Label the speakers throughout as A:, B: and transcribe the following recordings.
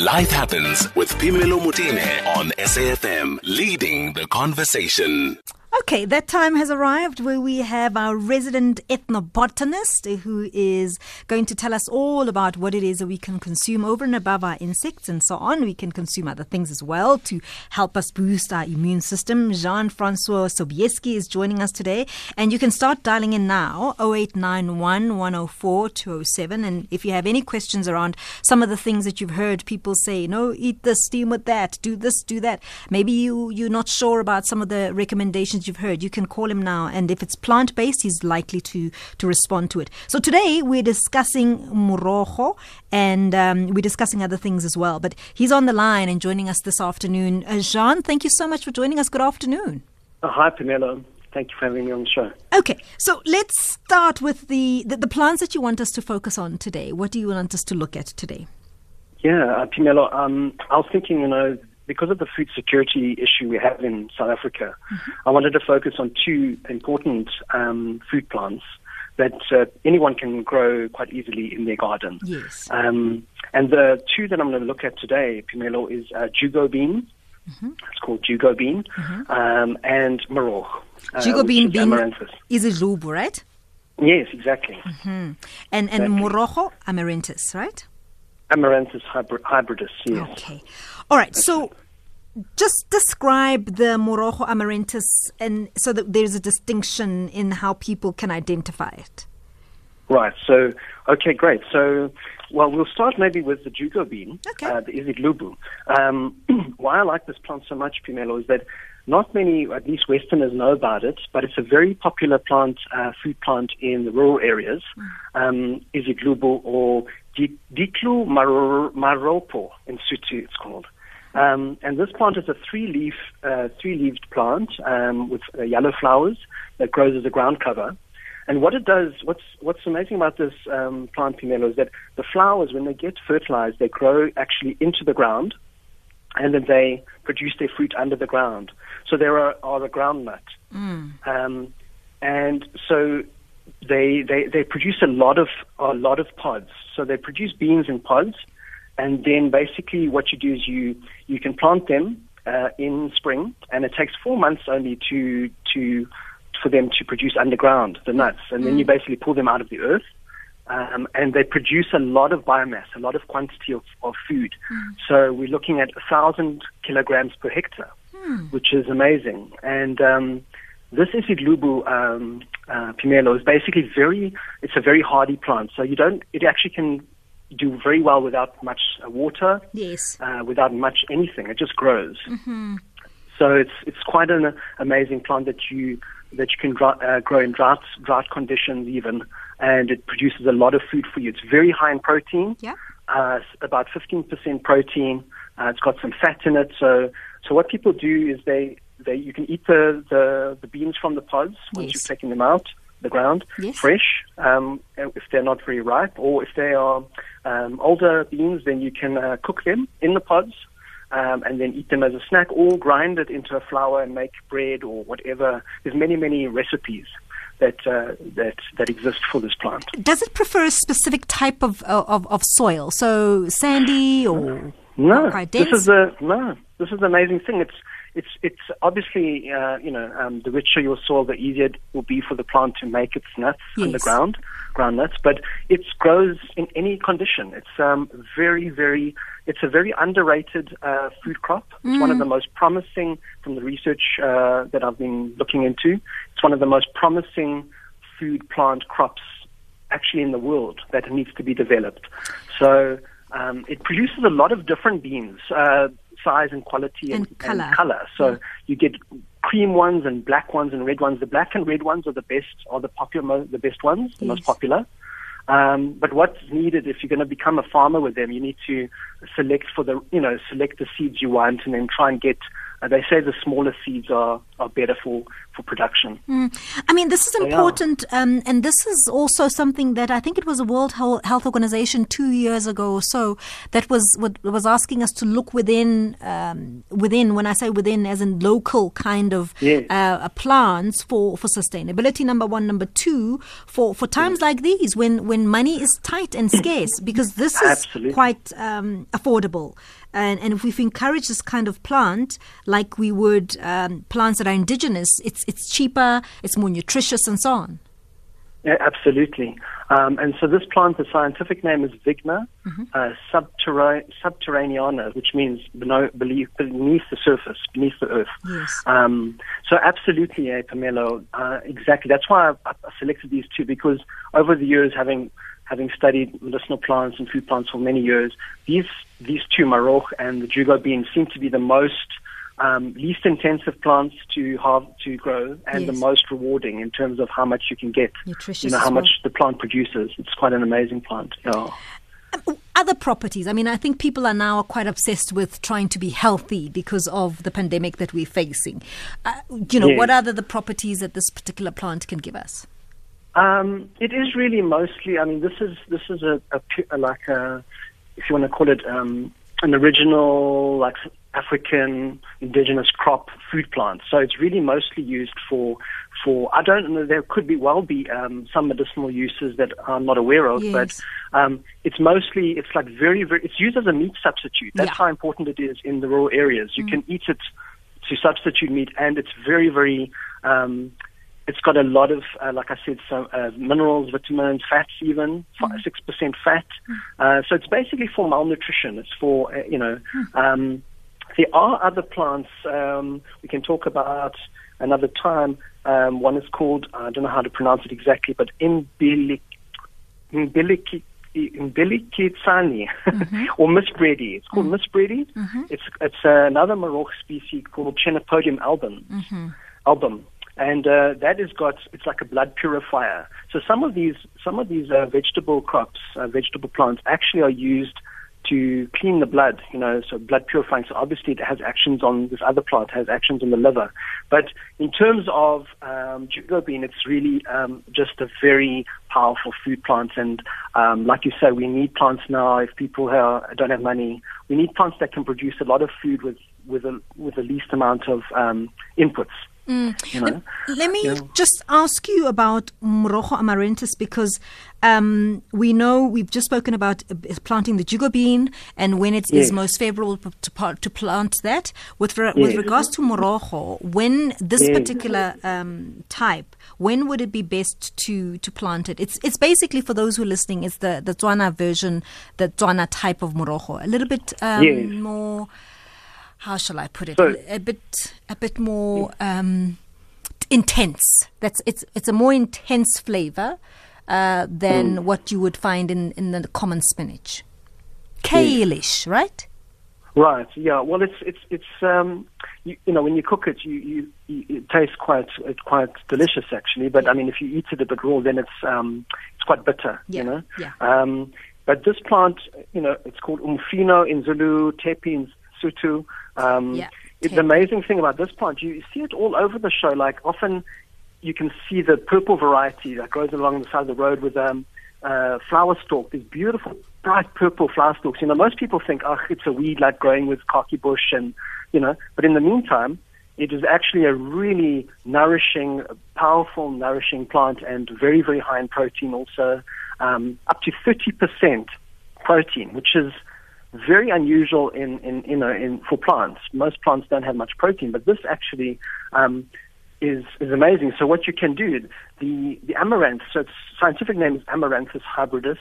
A: Life Happens with Phemelo Motene on SAFM, leading the conversation.
B: Okay, that time has arrived where we have our resident ethnobotanist who is going to tell us all about what it is that we can consume over and above our insects and so on. We can consume other things as well to help us boost our immune system. Jean Francois Sobiecki is joining us today, and you can start dialing in now 0891 104 207. And if you have any questions around some of the things that you've heard people say, you know, eat this, steam with that, do this, do that. Maybe you, you're not sure about some of the recommendations you've heard, you can call him now. And if it's plant based, he's likely to, to respond to it. So today we're discussing morojo and um, we're discussing other things as well. But he's on the line and joining us this afternoon. Uh, Jean, thank you so much for joining us. Good afternoon.
C: Uh, hi, Phemelo. Thank you for having me on the show.
B: Okay, so let's start with the, the, the plants that you want us to focus on today. What do you want us to look at today?
C: Yeah, uh, Phemelo, um, I was thinking, you know, because of the food security issue we have in South Africa, mm-hmm. I wanted to focus on two important um, food plants that uh, anyone can grow quite easily in their garden.
B: Yes.
C: Um, and the two that I'm going to look at today, Phemelo, is uh, jugo bean. Mm-hmm. It's called jugo bean, mm-hmm. um, and maror.
B: Uh, jugo bean bean is a lubu, right?
C: Yes, exactly.
B: Mm-hmm. And and exactly. morojo amaranthus, right?
C: Amaranthus hybridus, yes.
B: Okay. All right. So just describe the Morojo amaranthus and so that there's a distinction in how people can identify it.
C: Right. So, okay, great. So, well, we'll start maybe with the jugo bean,
B: okay.
C: uh, the Isitlubu. Um, why I like this plant so much, Phemelo, is that not many, at least Westerners, know about it, but it's a very popular plant, uh, food plant in the rural areas. Mm. Um, Isitlubu or Diklu maropo in Sotho, it's called. Um, and this plant is a three-leaf, uh, three-leaved plant um, with uh, yellow flowers that grows as a ground cover. And what it does, what's what's amazing about this um, plant, Phemelo, is that the flowers, when they get fertilized, they grow actually into the ground, and then they produce their fruit under the ground. So they are, are a ground nut. Mm. Um, and so they, they they produce a lot of a lot of pods. So they produce beans in pods, and then basically what you do is you you can plant them uh, in spring, and it takes four months only to to for them to produce underground the nuts, and then you mm. basically pull them out of the earth. Um, and they produce a lot of biomass, a lot of quantity of, of food. Mm. So we're looking at a thousand kilograms per hectare, mm. which is amazing. And um, this Isitlubu um, uh, Phemelo is basically very, it's a very hardy plant. So you don't, it actually can do very well without much uh, water.
B: Yes.
C: Uh, without much anything, it just grows.
B: Mm-hmm.
C: So it's it's quite an amazing plant that you that you can dry, uh, grow in drought drought conditions even, and it produces a lot of food for you. It's very high in protein.
B: Yeah.
C: Uh, about 15% protein. Uh, it's got some fat in it. So so what people do is they they you can eat the the, the beans from the pods once yes. you've taken them out the ground
B: yes.
C: fresh um, if they're not very ripe, or if they are um, older beans, then you can uh, cook them in the pods um, and then eat them as a snack, or grind it into a flour and make bread or whatever. There's many many recipes that uh, that that exist for this plant.
B: Does it prefer a specific type of of, of soil? So sandy or
C: no? This is a no. This is the amazing thing. It's it's it's obviously uh, you know um, the richer your soil, the easier it will be for the plant to make its nuts yes. underground, ground nuts. But it grows in any condition. It's um, very very it's a very underrated uh, food crop. It's mm. one of the most promising from the research uh, that I've been looking into. It's one of the most promising food plant crops actually in the world that needs to be developed. So. Um, it produces a lot of different beans. Uh, size and quality and, and, color. And color. So yeah. you get cream ones and black ones and red ones. The black and red ones are the best, are the popular, the best ones, the yes. most popular. Um, but what's needed if you're going to become a farmer with them, you need to select for the, you know, select the seeds you want and then try and get. Uh, they say the smaller seeds are, are better for, for production.
B: Mm. I mean, this is important, um, and this is also something that I think it was a World Health Organization two years ago or so that was was asking us to look within um, within. When I say within, as in local kind of
C: yes.
B: uh, plans for for sustainability. Number one, number two, for for times yes. like these when when money is tight and scarce, because this is
C: Absolutely.
B: quite um, affordable. And, and if we encourage this kind of plant, like we would um, plants that are indigenous, it's it's cheaper, it's more nutritious, and so on.
C: Yeah, absolutely. Um, and so this plant, the scientific name is Vigna
B: Mm-hmm.
C: uh, subterra- subterraneana, which means beneath, beneath the surface, beneath the earth.
B: Yes.
C: Um, so absolutely, Pamela, uh, exactly. That's why I, I selected these two because over the years, having having studied medicinal plants and food plants for many years, these these two, Maroch and the Jugo bean, seem to be the most um, least intensive plants to have to grow and
B: Yes.
C: the most rewarding in terms of how much you can get.
B: Nutritious
C: You know how
B: well.
C: much the plant produces. It's quite an amazing plant. Yeah.
B: Other properties. I mean, I think people are now quite obsessed with trying to be healthy because of the pandemic that we're facing. Uh, you know,
C: Yes.
B: what are the, the properties that this particular plant can give us?
C: Um, it is really mostly. I mean, this is this is a, a like a, if you want to call it um, an original like African indigenous crop food plant. So it's really mostly used for for. I don't know. There could be well be um, some medicinal uses that I'm not aware of,
B: Yes.
C: but um, it's mostly it's like very very. It's used as a meat substitute. That's
B: Yeah.
C: how important it is in the rural areas. You can eat it to substitute meat, and it's very very. Um, it's got a lot of, uh, like I said, some uh, minerals, vitamins, fats, even six percent fat. Uh, so it's basically for malnutrition. It's for uh, you know. Um, there are other plants um, we can talk about another time. Um, one is called I don't know how to pronounce it exactly, but imbilic, imbilic, imbilicitsani or misbready. It's called misbready. It's it's another Maroc species called Chenopodium album. Album. And uh, that has got it's like a blood purifier. So some of these some of these uh, vegetable crops, uh, vegetable plants, actually are used to clean the blood. You know, so blood purifying. So obviously it has actions on this other plant has actions on the liver. But in terms of um, jugo bean, it's really um, just a very powerful food plant. And um, like you say, we need plants now. If people are, don't have money, we need plants that can produce a lot of food with with a with the least amount of um, inputs. You know?
B: Let me
C: Yeah.
B: just ask you about Morojo amaranthus because um, we know we've just spoken about uh, planting the jugo bean and when it is
C: Yes.
B: most favorable to, to plant that. With, re- with regards to Morojo, when this
C: Yes.
B: particular um, type, when would it be best to, to plant it? It's it's basically for those who are listening, it's the the Tswana version, the Tswana type of Morojo, a little bit um,
C: Yes.
B: more. How shall I put it?
C: So-
B: a bit a bit more um, intense. That's it's it's a more intense flavor uh, than
C: Mm.
B: what you would find in in the common spinach. Kale-ish, right?
C: Right. Yeah. Well, it's it's it's um, you, you know when you cook it, you, you, you it tastes quite it's quite delicious actually. But I mean, if you eat it a bit raw, then it's um, it's quite bitter.
B: Yeah,
C: You know.
B: yeah.
C: Um, but this plant, you know, it's called umfino in Zulu, tepi in Sutu. Um,
B: Yeah,
C: it- the amazing thing about this plant, you see it all over the show. Like often, you can see the purple variety that grows along the side of the road with um, uh, flower stalk. These beautiful, bright purple flower stalks. You know, most people think, oh, it's a weed like growing with khaki bush, and you know. But in the meantime, it is actually a really nourishing, powerful, nourishing plant, and very, very high in protein. Also, um, up to thirty percent protein, which is very unusual in, in you know in for plants. Most plants don't have much protein, but this actually um, is is amazing. So what you can do, the the amaranth, so its scientific name is Amaranthus hybridus,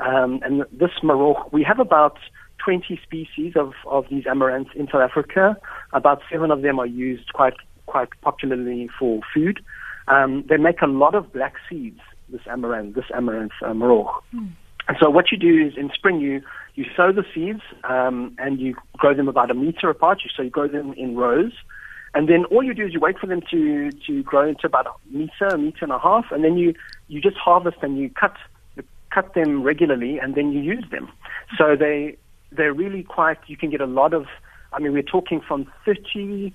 C: um, and this Maroc, we have about 20 species of, of these amaranths in South Africa. About seven of them are used quite quite popularly for food. Um, they make a lot of black seeds. This amaranth, this amaranth uh, Maroc. And so what you do is in spring you you sow the seeds um, and you grow them about a meter apart. So you grow them in rows, and then all you do is you wait for them to to grow into about a meter, a meter and a half, and then you you just harvest and you cut you cut them regularly, and then you use them. So they they're really quite. You can get a lot of. I mean, we're talking from thirty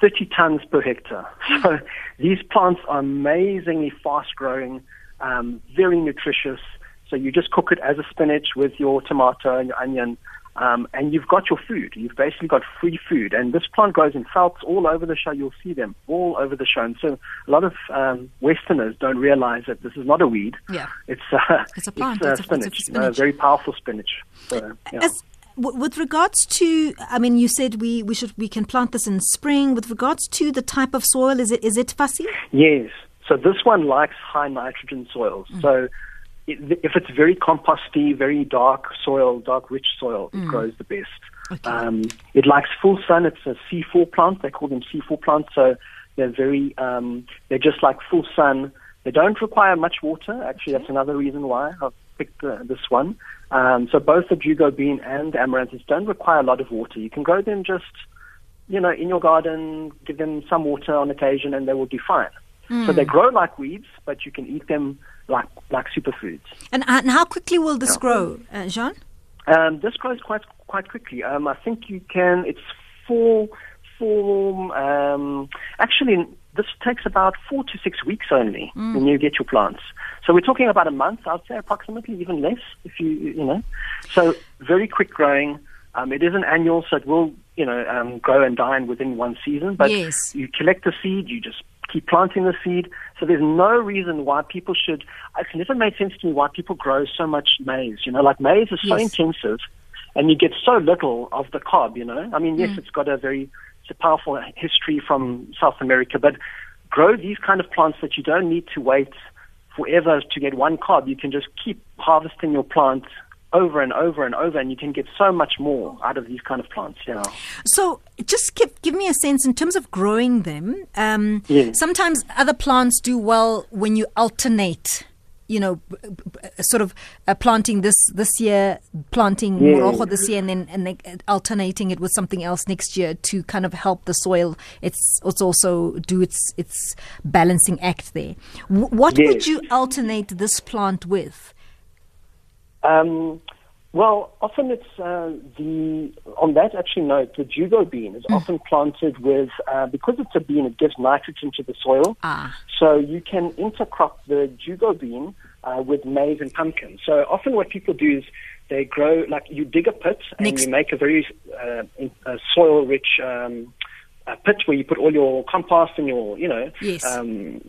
C: 30 tons per hectare. So these plants are amazingly fast growing, um, very nutritious. So you just cook it as a spinach with your tomato and your onion, um, and you've got your food. You've basically got free food. And this plant grows in velds all over the show. You'll see them all over the show. And so a lot of um, Westerners don't realize that this is not a weed.
B: Yeah.
C: It's, uh,
B: It's a plant.
C: It's, uh,
B: It's a- it's a
C: spinach. You know, very powerful spinach. So, yeah.
B: As, with regards to, I mean, you said we, we should we can plant this in spring. With regards to the type of soil, is it is it fussy?
C: Yes. So this one likes high nitrogen soils. So i- if it's very composty, very dark soil, dark rich soil, it grows the best.
B: Okay.
C: Um, it likes full sun. It's a C4 plant. They call them C4 plants. So they're very, um, they're just like full sun. They don't require much water. Actually, that's another reason why I've picked uh, this one. Um, so both the Jugo bean and the amaranthus don't require a lot of water. You can grow them just, you know, in your garden, give them some water on occasion, and they will do fine. So they grow like weeds, but you can eat them like like superfoods.
B: And, and how quickly will this grow, uh, Jean?
C: Um, this grows quite quite quickly. Um, I think you can. It's four four. Um, actually, this takes about four to six weeks only when you get your plants. So we're talking about a month. I'd say approximately, even less if you you know. So very quick growing. Um, it is an annual, so it will you know um, grow and die within one season. But
B: Yes.
C: you collect the seed, you just keep planting the seed. So there's no reason why people should. It's never made sense to me why people grow so much maize. You know, like maize is so
B: Yes.
C: intensive, and you get so little of the cob. You know, I mean, yes, mm. it's got a very it's a powerful history from South America, but grow these kind of plants that you don't need to wait forever to get one cob. You can just keep harvesting your plant over and over and over, and you can get so much more out of these kind of plants. Yeah.
B: So, just give, give me a sense in terms of growing them. Um,
C: Yes.
B: Sometimes other plants do well when you alternate. You know, b- b- b- sort of uh, planting this this year, planting morojo this year, and then and then alternating it with something else next year to kind of help the soil. It's it's also do its its balancing act there. W- what would you alternate this plant with?
C: Um, well, often it's uh, the on that actually note, the jugo bean is often planted with uh, because it's a bean, it gives nitrogen to the soil.
B: Ah.
C: So you can intercrop the jugo bean uh, with maize and pumpkin. So often what people do is they grow like you dig a pit and
B: Next-
C: you make a very uh, uh, soil-rich um, uh, pit where you put all your compost and your you know
B: Yes.
C: um,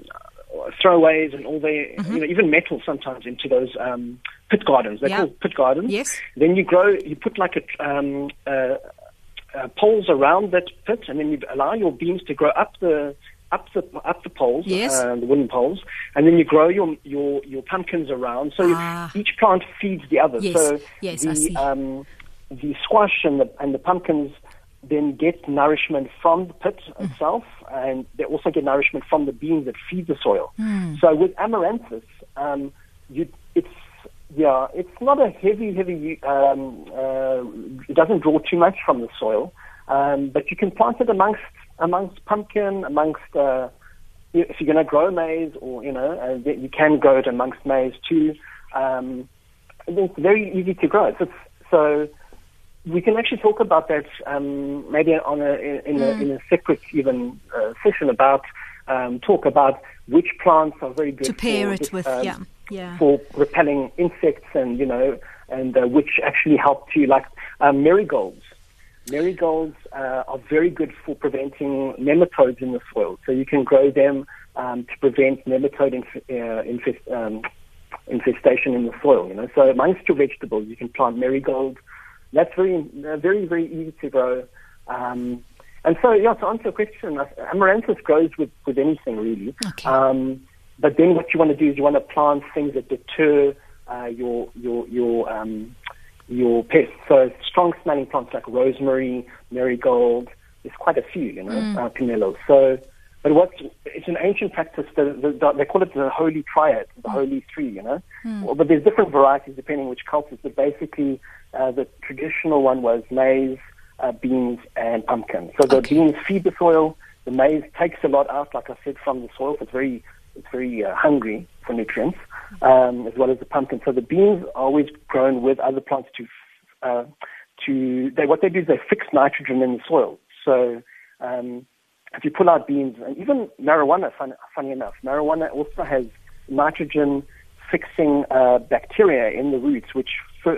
C: throwaways and all the
B: Mm-hmm.
C: you know even metal sometimes into those um, pit gardens. They're
B: Yeah.
C: called pit gardens.
B: Yes.
C: Then you grow. You put like a um, uh, uh, poles around that pit, and then you allow your beans to grow up the up the up the poles,
B: Yes.
C: uh, the wooden poles, and then you grow your your your pumpkins around. So
B: Ah.
C: each plant feeds the other.
B: Yes.
C: So
B: Yes,
C: the
B: I see.
C: um, the squash and the and the pumpkins then get nourishment from the pit
B: Mm.
C: itself, and they also get nourishment from the beans that feed the soil.
B: Mm.
C: So with amaranthus, um, you it's yeah, it's not a heavy, heavy. Um, uh, it doesn't draw too much from the soil, um, but you can plant it amongst amongst pumpkin, amongst. Uh, if you're going to grow maize, or you know, uh, you can grow it amongst maize too. Um, it's very easy to grow. So, it's- so we can actually talk about that um, maybe on a in, in, a, in a separate even uh, session about um, talk about which plants are very good
B: To pair
C: for
B: it with,
C: um,
B: yeah, yeah.
C: for repelling insects and you know and uh, which actually help to like um, marigolds. Marigolds uh, are very good for preventing nematodes in the soil, so you can grow them um, to prevent nematode inf- uh, infest, um, infestation in the soil. You know, so amongst your vegetables, you can plant marigold. That's very, uh, very, very easy to grow. Um, and so, yeah, to answer your question, uh, amaranthus grows with, with anything really.
B: Okay.
C: Um, but then what you want to do is you want to plant things that deter uh, your your your um, your pests. So strong smelling plants like rosemary, marigold. There's quite a few, you know, uh, pomelo. So, but what's it's an ancient practice. The, the, they call it the holy triad, the holy three. You know, well, but there's different varieties depending which cultures. But basically, uh, the traditional one was maize, uh, beans, and pumpkin. So the
B: Okay.
C: beans feed the soil. The maize takes a lot out, like I said, from the soil. It's very it's very uh, hungry for nutrients, um, as well as the pumpkin. So the beans are always grown with other plants to uh, to they what they do is they fix nitrogen in the soil. So um, if you pull out beans, and even marijuana, fun, funny enough, marijuana also has nitrogen fixing uh, bacteria in the roots, which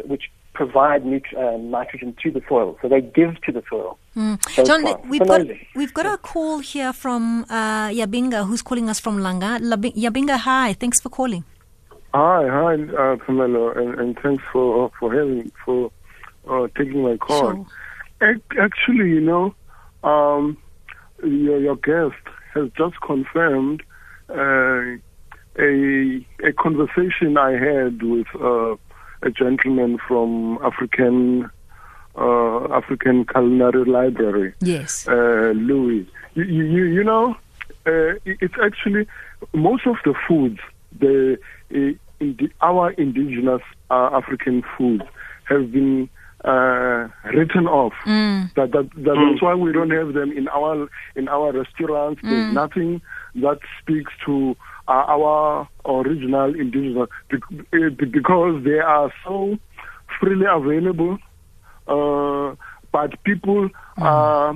C: which provide nut- uh, nitrogen to the soil. So they give to the soil.
B: Mm. John, we've got, we've got a call here from uh, Yabinga, who's calling us from Langa. Yabinga, hi. Thanks for calling.
D: Hi, hi, uh, Pamela, and, and thanks for for having for uh, taking my call. Sure. Actually, you know, um, your, your guest has just confirmed uh, a a conversation I had with uh, a gentleman from African uh, African Culinary Library.
B: Yes,
D: uh, Louis. You, you, you know, uh, it's actually most of the foods the, in the our indigenous African foods have been uh, written off. Mm. That, that, that mm. that's why we don't have them in our in our restaurants. Mm. There's nothing that speaks to uh, our original indigenous because they are so freely available. Uh, but people uh,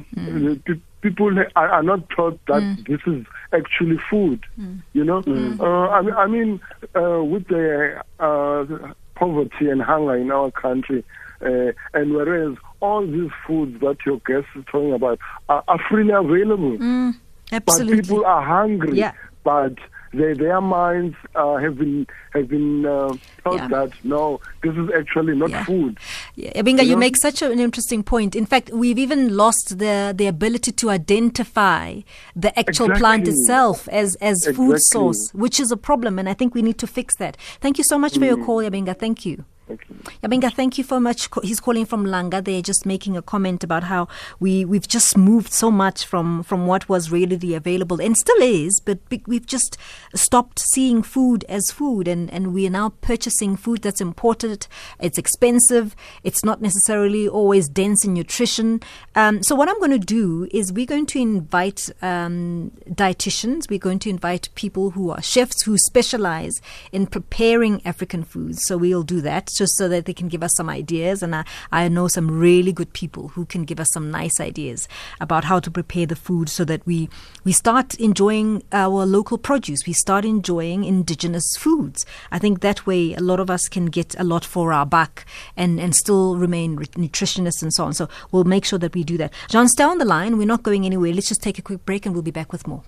D: people are, are, not taught that mm. this is actually food. Mm. You know, mm. uh, I mean, I mean uh, with the uh, poverty and hunger in our country, uh, and whereas all these foods that your guest is talking about are, are freely available.
B: Mm, absolutely.
D: But people are hungry.
B: Yeah.
D: But they, their minds uh, have been have been uh, told yeah. that no, this is actually not
B: yeah.
D: food.
B: Yeah, Abinga, you, you make such an interesting point. In fact, we've even lost the the ability to identify the actual
D: exactly.
B: plant itself as as
D: exactly.
B: food source, which is a problem, and I think we need to fix that. Thank you so much mm. for your mm. call, Yabinga. Thank you. Yabinga, thank you so much. He's calling from Langa. They're just making a comment about how we, we've just moved so much from, from what was readily available and still is, but we've just stopped seeing food as food and, and we are now purchasing food that's imported. It's expensive. It's not necessarily always dense in nutrition. Um, so what I'm going to do is we're going to invite um, dietitians. We're going to invite people who are chefs who specialize in preparing African foods. So we'll do that just so that they can give us some ideas. And I, I know some really good people who can give us some nice ideas about how to prepare the food so that we, we start enjoying our local produce. We start enjoying indigenous foods. I think that way a lot of us can get a lot for our buck and, and still remain nutritionists and so on. So we'll make sure that we do that. John, stay on the line. We're not going anywhere. Let's just take a quick break and we'll be back with more.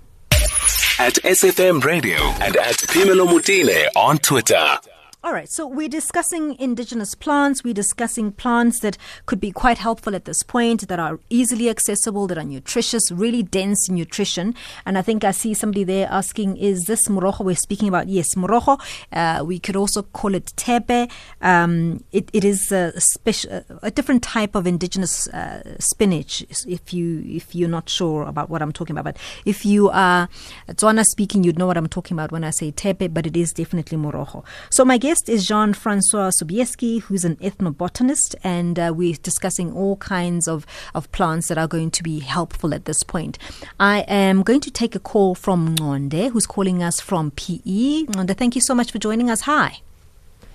A: At SFM Radio and at Phemelo Motene on Twitter.
B: All right, so we're discussing indigenous plants. We're discussing plants that could be quite helpful at this point, that are easily accessible, that are nutritious, really dense nutrition. And I think I see somebody there asking, is this morojo we're speaking about? Yes, morojo. Uh, we could also call it tepe. Um, it, it is a, special, a different type of indigenous uh, spinach. If you if you're not sure about what I'm talking about, but if you are Tswana speaking, you'd know what I'm talking about when I say tepe. But it is definitely morojo. So my guest guest is Jean Francois Sobiecki, who's an ethnobotanist, and uh, we're discussing all kinds of, of plants that are going to be helpful at this point. I am going to take a call from Ngonde, who's calling us from PE. Ngonde, thank you so much for joining us. Hi.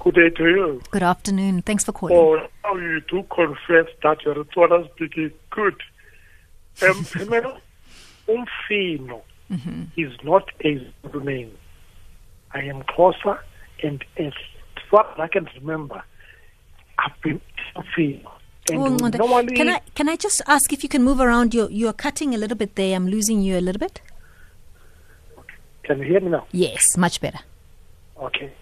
E: Good day to you.
B: Good afternoon. Thanks for calling.
E: Oh, now you do confess that you're Tswana speaking good. Um, umfino mm-hmm. is not a name. I am closer and as far as I can remember, I've been feeling.
B: Oh, normally, can I can I just ask if you can move around? You're you're cutting a little bit there. I'm losing you a little bit.
E: Can you hear me now?
B: Yes, much better.
E: Okay.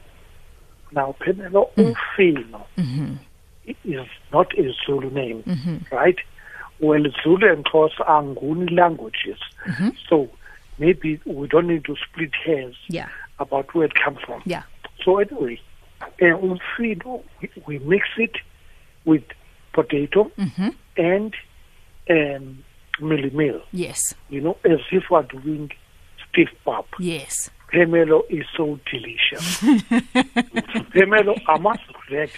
E: Now, Penelo mm. Umfino mm-hmm. is not a Zulu name, mm-hmm. right? Well, Zulu and Xhosa are Nguni languages, mm-hmm. so maybe we don't need to split hairs
B: yeah.
E: about where it comes from.
B: Yeah.
E: So anyway, uh, umfino, we, we mix it with potato mm-hmm. and um, meal.
B: Yes.
E: You know, as if we're doing stiff pap.
B: Yes.
E: Phemelo is so delicious. Phemelo, I must regret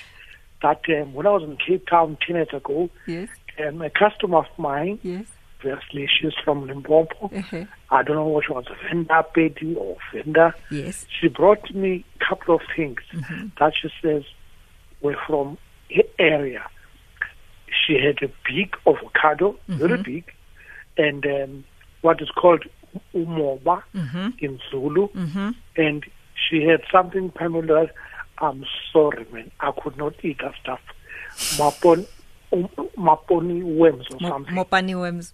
E: that um, when I was in Cape Town 10 years ago,
B: yes.
E: um, a customer of mine
B: yes
E: Obviously, she's from Limpopo. Uh-huh. I don't know what she was, Venda Pedi or Venda.
B: Yes.
E: She brought me a couple of things mm-hmm. that she says were from her area. She had a big avocado, mm-hmm. very big, and um, what is called umoba
B: Mm-hmm.
E: in Zulu, and she had something Pamela. I'm sorry, man. I could not eat that stuff. Mapon, maponi worms or something.
B: Mopani worms.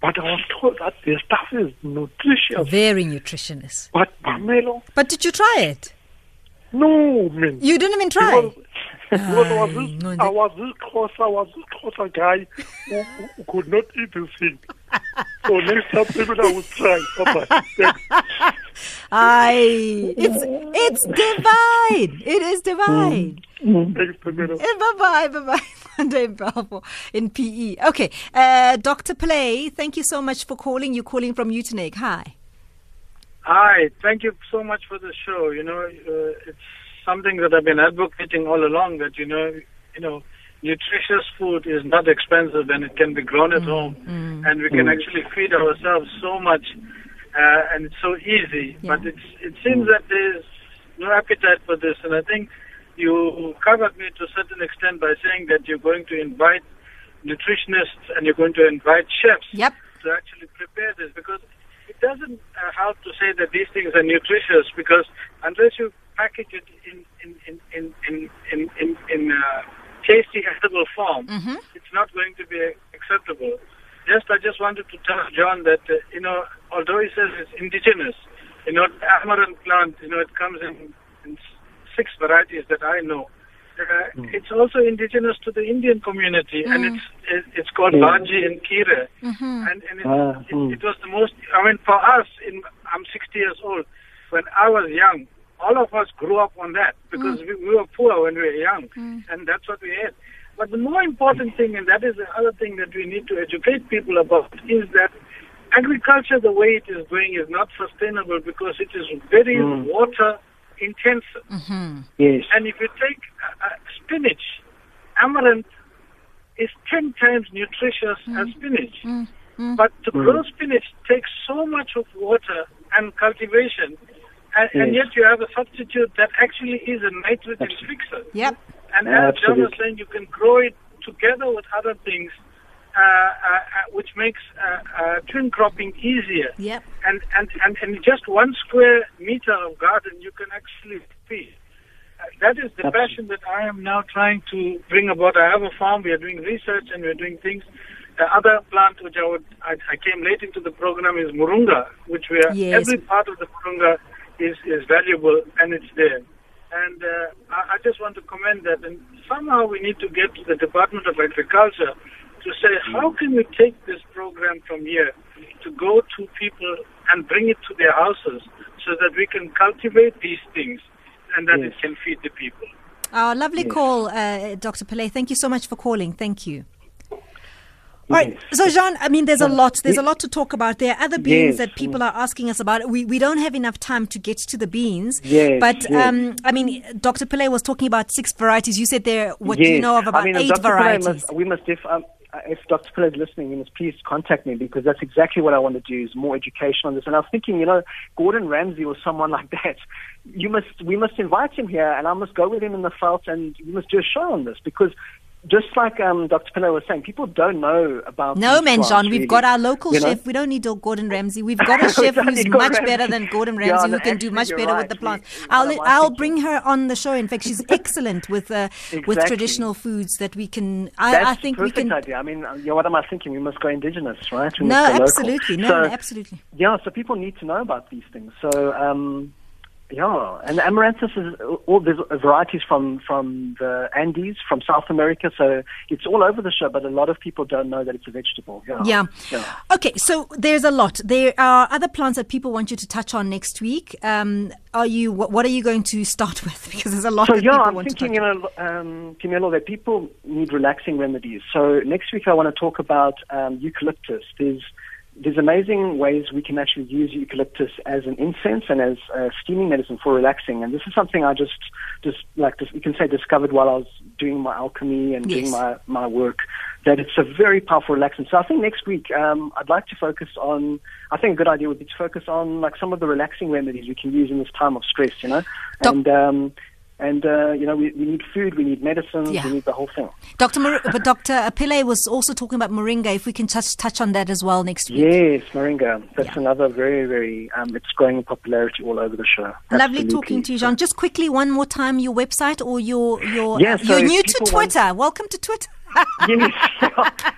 E: But I was told that the stuff is nutritious.
B: Very nutritionist.
E: But Pamela,
B: But did you try it?
E: no, man.
B: You didn't even try.
E: Because, because I was this,
B: no,
E: I was this close, I was this close a guy who, who, could not eat this thing. So next time maybe I will try. Bye-bye. Thanks.
B: It's it's divine. It is divine. Mm.
E: Thanks, Pamela.
B: Eh, bye bye, bye bye. Monday in Balfour in PE. Okay, uh, Dr. Pillay, thank you so much for calling. You're calling from Utenig. Hi.
F: Hi, thank you so much for the show. You know, uh, it's something that I've been advocating all along. That you know, you know, nutritious food is not expensive and it can be grown at home, and we can actually feed ourselves so much, uh, and it's so easy.
B: Yeah.
F: But it's it seems that there's no appetite for this, and I think you covered me to a certain extent by saying that you're going to invite nutritionists and you're going to invite chefs
B: Yep.
F: to actually prepare this because it doesn't uh, help to say that these things are nutritious because unless you package it in in in in in in, in, in uh, tasty edible form, it's not going to be acceptable. Just I just wanted to tell John that uh, you know although he says it's indigenous, you know amaranth plant, you know it comes in, in s- six varieties that I know. Uh, It's also indigenous to the Indian community, and it's it, it's called Bhaji and Kira, and, and it,
C: Ah,
F: it,
C: mm.
F: it was the most. I mean, for us, in, I'm 60 years old. When I was young, all of us grew up on that because we, we were poor when we were young, and that's what we ate. But the more important thing, and that is the other thing that we need to educate people about, is that agriculture, the way it is going, is not sustainable because it is very water intensive. Mm-hmm.
C: Yes.
F: And if you take uh, uh, spinach, amaranth is 10 times nutritious mm. as spinach. Mm. Mm. But to grow spinach takes so much of water and cultivation, and, and yet you have a substitute that actually is a nitrogen fixer.
B: Yep.
F: And as John was saying, you can grow it together with other things, which makes uh, uh, twin cropping easier.
B: Yep.
F: And, and, and, and just one square meter of garden, you can actually feed. Uh, that is the
C: Absolutely.
F: passion that I am now trying to bring about. I have a farm, we are doing research and we are doing things. The other plant which I would I, I came late into the program is Murunga, which we are
B: Yes.
F: every part of the Murunga is, is valuable and it's there. And uh, I, I just want to comment that and somehow we need to get to the Department of Agriculture to say how can we take this program from here to go to people and bring it to their houses so that we can cultivate these things and that
C: Yes.
F: it can feed the people.
B: Our lovely call, uh, Dr. Pillay. Thank you so much for calling. Thank you. All right. So, Jean, I mean, there's a lot. There's a lot to talk about. There are other beans
C: Yes.
B: that people are asking us about. We we don't have enough time to get to the beans.
C: Yes,
B: But
C: yes.
B: um, I mean, Dr. Pillay was talking about six varieties. You said there what do
C: you
B: know of about
C: I mean,
B: eight
C: Dr.
B: Varieties.
C: Must, we must, if, um, Uh, if Dr. Pillay is listening, you must please contact me because that's exactly what I want to do is more education on this. And I was thinking, you know, Gordon Ramsay or someone like that, you must, we must invite him here and I must go with him in the veld and we must do a show on this because just like um, Dr. Pillay was saying, people don't know about
B: No, man, John. We've
C: really.
B: got our local
C: You know?
B: chef. We don't need Gordon Ramsay. We've got a chef who's much
C: Gordon
B: better than Gordon
C: Yeah,
B: Ramsay,
C: no,
B: who can do much better with the plants. I'll I'll bring her on the show. In fact, she's excellent with uh, with traditional foods that we can. I, I think we can.
C: idea. I mean, you know, what am I thinking? We must go indigenous, right? We
B: No,
C: must go local.
B: absolutely. No,
C: So,
B: no, absolutely.
C: Yeah, so people need to know about these things. So, um, yeah, and amaranthus is all there's varieties from from the Andes, from South America. So it's all over the show, but a lot of people don't know that it's a vegetable. Yeah,
B: Yeah.
C: yeah.
B: Okay, so there's a lot. There are other plants that people want you to touch on next week. Um, are you? What, what are you going to start with? Because there's a lot
C: So yeah, I'm thinking, you know, um, Camilo, that people need relaxing remedies. So next week I want to talk about um, eucalyptus. There's there's amazing ways we can actually use eucalyptus as an incense and as a steaming medicine for relaxing. And this is something I just just like you can say discovered while I was doing my alchemy and
B: Yes.
C: doing my my work. That it's a very powerful relaxant. So I think next week um, I'd like to focus on. I think a good idea would be to focus on like some of the relaxing remedies we can use in this time of stress. You know,
B: Doc-
C: and um, and uh, you know we, we need food, we need medicine,
B: Yeah.
C: we need the whole thing.
B: Dr. Mar- but Dr. Pillay was also talking about moringa. If we can touch touch on that as well next week.
C: Yes, moringa. That's
B: Yeah.
C: another very, very. Um, it's growing in popularity all over the show.
B: Lovely talking to you, John. Just quickly, one more time, your website or your your
C: Yeah,
B: uh,
C: so
B: you're new to
C: people want-
B: Twitter. Welcome to Twitter.
C: yes.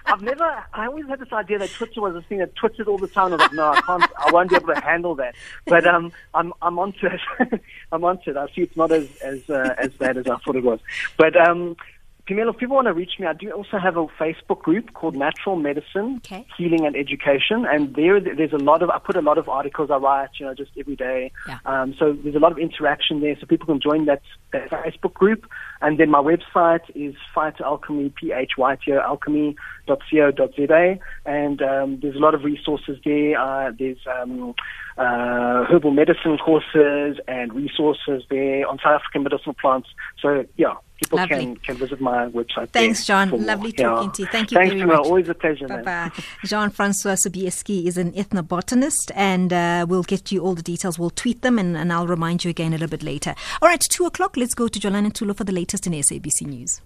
C: I've never. I always had this idea that Twitter was a thing that twittered all the time. I was like, no, I can't. I won't be able to handle that. But um, I'm I'm onto it. I'm onto it. I see it's not as as uh, as bad as I thought it was. But um. If people want to reach me, I do also have a Facebook group called Natural Medicine,
B: Okay.
C: Healing and Education, and there there's a lot of I put a lot of articles I write, you know, just every day.
B: Yeah.
C: Um, so there's a lot of interaction there, so people can join that, that Facebook group. And then my website is Phytoalchemy, Phyto Alchemy, P-H-Y-T-O And um, there's a lot of resources there. Uh, there's um, uh, herbal medicine courses and resources there on South African medicinal plants. So, yeah, people
B: Lovely.
C: can, can visit my website
B: Thanks, John.
C: for more.
B: Lovely
C: Yeah.
B: talking to you. Thank you
C: Thanks,
B: very much.
C: Always a pleasure,
B: Bye-bye. Jean Francois Sobiecki is an ethnobotanist, and uh, we'll get you all the details. We'll tweet them, and, and I'll remind you again a little bit later. All right, two o'clock. Let's go to Jolana Tulo for the latest in SABC News.